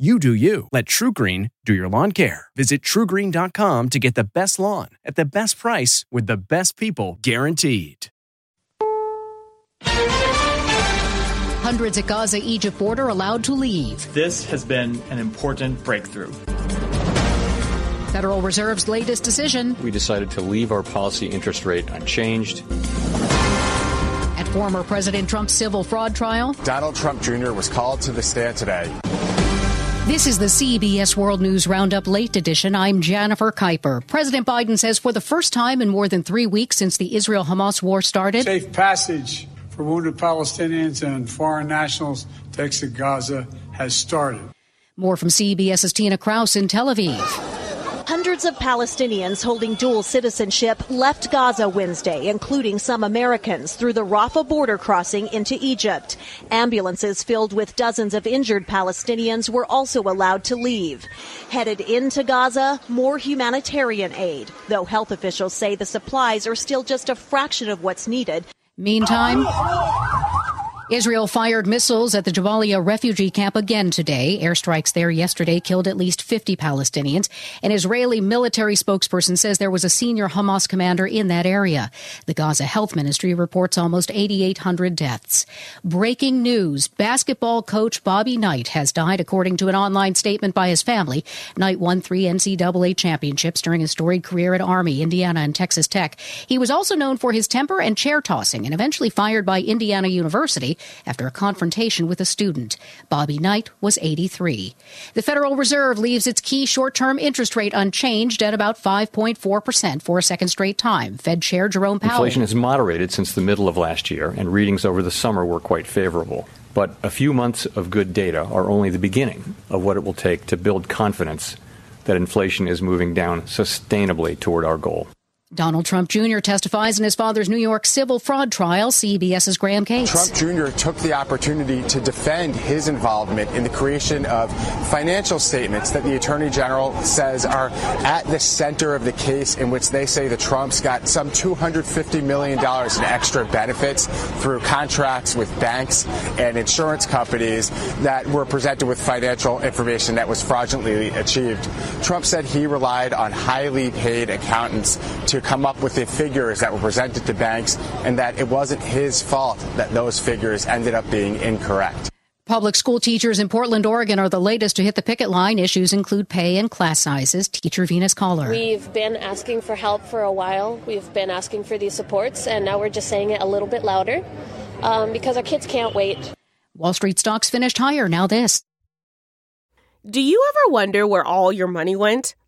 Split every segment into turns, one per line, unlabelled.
You do you. Let TruGreen do your lawn care. Visit trugreen.com to get the best lawn at the best price with the best people guaranteed.
Hundreds at Gaza Egypt border allowed to leave.
This has been an important breakthrough.
Federal Reserve's latest decision.
We decided to leave our policy interest rate unchanged.
At former President Trump's civil fraud trial.
Donald Trump Jr. was called to the stand today.
This is the CBS World News Roundup Late Edition. I'm Jennifer Keiper. President Biden says for the first time in more than three weeks since the Israel Hamas war started,
safe passage for wounded Palestinians and foreign nationals to exit Gaza has started.
More from CBS's Tina Kraus in Tel Aviv.
Hundreds of Palestinians holding dual citizenship left Gaza Wednesday, including some Americans, through the Rafah border crossing into Egypt. Ambulances filled with dozens of injured Palestinians were also allowed to leave. Headed into Gaza, more humanitarian aid, though health officials say the supplies are still just a fraction of what's needed.
Meantime, Israel fired missiles at the Jabalia refugee camp again today. Airstrikes there yesterday killed at least 50 Palestinians. An Israeli military spokesperson says there was a senior Hamas commander in that area. The Gaza Health Ministry reports almost 8,800 deaths. Breaking news. Basketball coach Bobby Knight has died, according to an online statement by his family. Knight won three NCAA championships during his storied career at Army, Indiana, and Texas Tech. He was also known for his temper and chair tossing and eventually fired by Indiana University after a confrontation with a student. Bobby Knight was 83. The Federal Reserve leaves its key short term interest rate unchanged at about 5.4% for a second straight time. Fed Chair Jerome Powell.
Inflation has moderated since the middle of last year, and readings over the summer were quite favorable. But a few months of good data are only the beginning of what it will take to build confidence that inflation is moving down sustainably toward our goal.
Donald Trump Jr. testifies in his father's New York civil fraud trial, CBS's Graham Kates.
Trump Jr. took the opportunity to defend his involvement in the creation of financial statements that the Attorney General says are at the center of the case in which they say the Trumps got some $250 million in extra benefits through contracts with banks and insurance companies that were presented with financial information that was fraudulently achieved. Trump said he relied on highly paid accountants to come up with the figures that were presented to banks and that it wasn't his fault that those figures ended up being incorrect.
Public school teachers in Portland, Oregon are the latest to hit the picket line. Issues include pay and class sizes. Teacher Venus Caller.
We've been asking for help for a while. We've been asking for these supports, and now we're just saying it a little bit louder um, because our kids can't wait.
Wall Street stocks finished higher. Now, this.
Do you ever wonder where all your money went?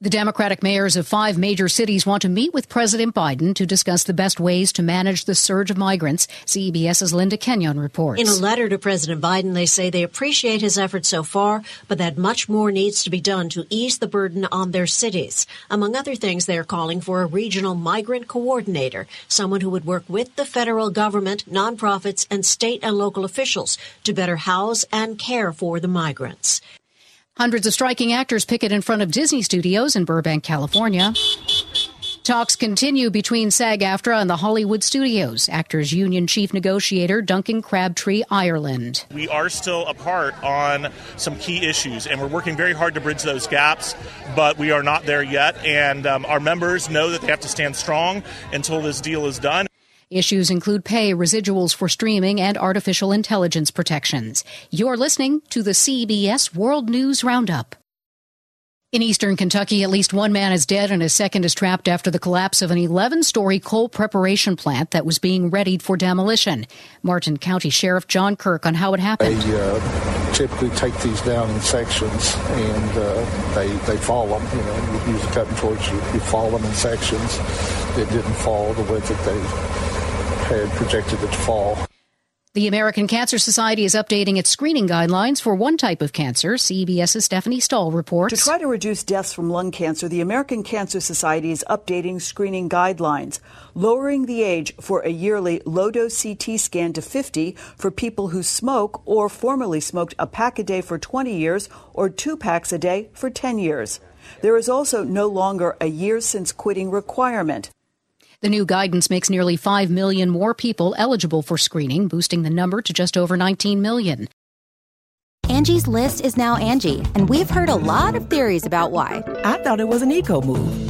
The Democratic mayors of five major cities want to meet with President Biden to discuss the best ways to manage the surge of migrants. CBS's Linda Kenyon reports.
In a letter to President Biden, they say they appreciate his efforts so far, but that much more needs to be done to ease the burden on their cities. Among other things, they are calling for a regional migrant coordinator, someone who would work with the federal government, nonprofits, and state and local officials to better house and care for the migrants.
Hundreds of striking actors picket in front of Disney Studios in Burbank, California. Talks continue between SAG AFTRA and the Hollywood studios. Actors Union Chief Negotiator Duncan Crabtree-Ireland.
We are still apart on some key issues, and we're working very hard to bridge those gaps, but we are not there yet. And um, our members know that they have to stand strong until this deal is done.
Issues include pay, residuals for streaming, and artificial intelligence protections. You're listening to the CBS World News Roundup. In eastern Kentucky, at least one man is dead and a second is trapped after the collapse of an 11 story coal preparation plant that was being readied for demolition. Martin County Sheriff John Kirk on how it happened.
They uh, typically take these down in sections and uh, they, they fall them. You know, you use a cutting torch, you, you fall them in sections. It didn't fall the way that they had projected it to fall.
The American Cancer Society is updating its screening guidelines for one type of cancer. CBS's Stephanie Stahl reports.
To try to reduce deaths from lung cancer, the American Cancer Society is updating screening guidelines, lowering the age for a yearly low dose CT scan to 50 for people who smoke or formerly smoked a pack a day for 20 years or two packs a day for 10 years. There is also no longer a year since quitting requirement.
The new guidance makes nearly 5 million more people eligible for screening, boosting the number to just over 19 million.
Angie's list is now Angi, and we've heard a lot of theories about why.
I thought it was an eco move.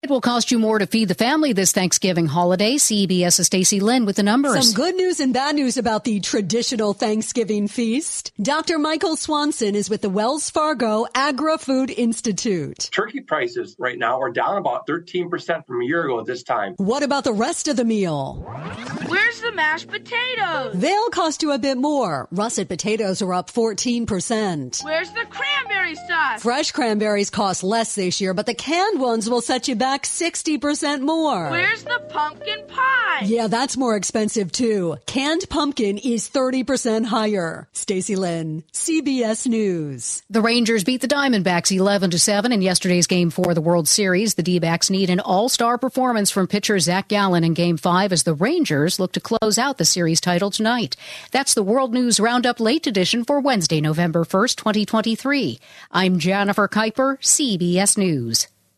It will cost you more to feed the family this Thanksgiving holiday. CBS's Stacy Lynn with the numbers.
Some good news and bad news about the traditional Thanksgiving feast. Dr. Michael Swanson is with the Wells Fargo Agri-Food Institute.
Turkey prices right now are down about 13% from a year ago at this time.
What about the rest of the meal?
Where's the mashed potatoes?
They'll cost you a bit more. Russet potatoes are up 14%.
Where's the cranberry sauce?
Fresh cranberries cost less this year, but the canned ones will set you back back 60% more.
Where's the pumpkin pie?
Yeah, that's more expensive too. Canned pumpkin is 30% higher. Stacy Lynn, CBS News.
The Rangers beat the Diamondbacks 11 to 7 in yesterday's game 4 of the World Series. The D-backs need an all-star performance from pitcher Zach Gallen in game 5 as the Rangers look to close out the series title tonight. That's the World News Roundup late edition for Wednesday, November 1st, 2023. I'm Jennifer Keiper, CBS News.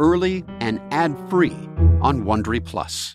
early and ad free on Wondery Plus.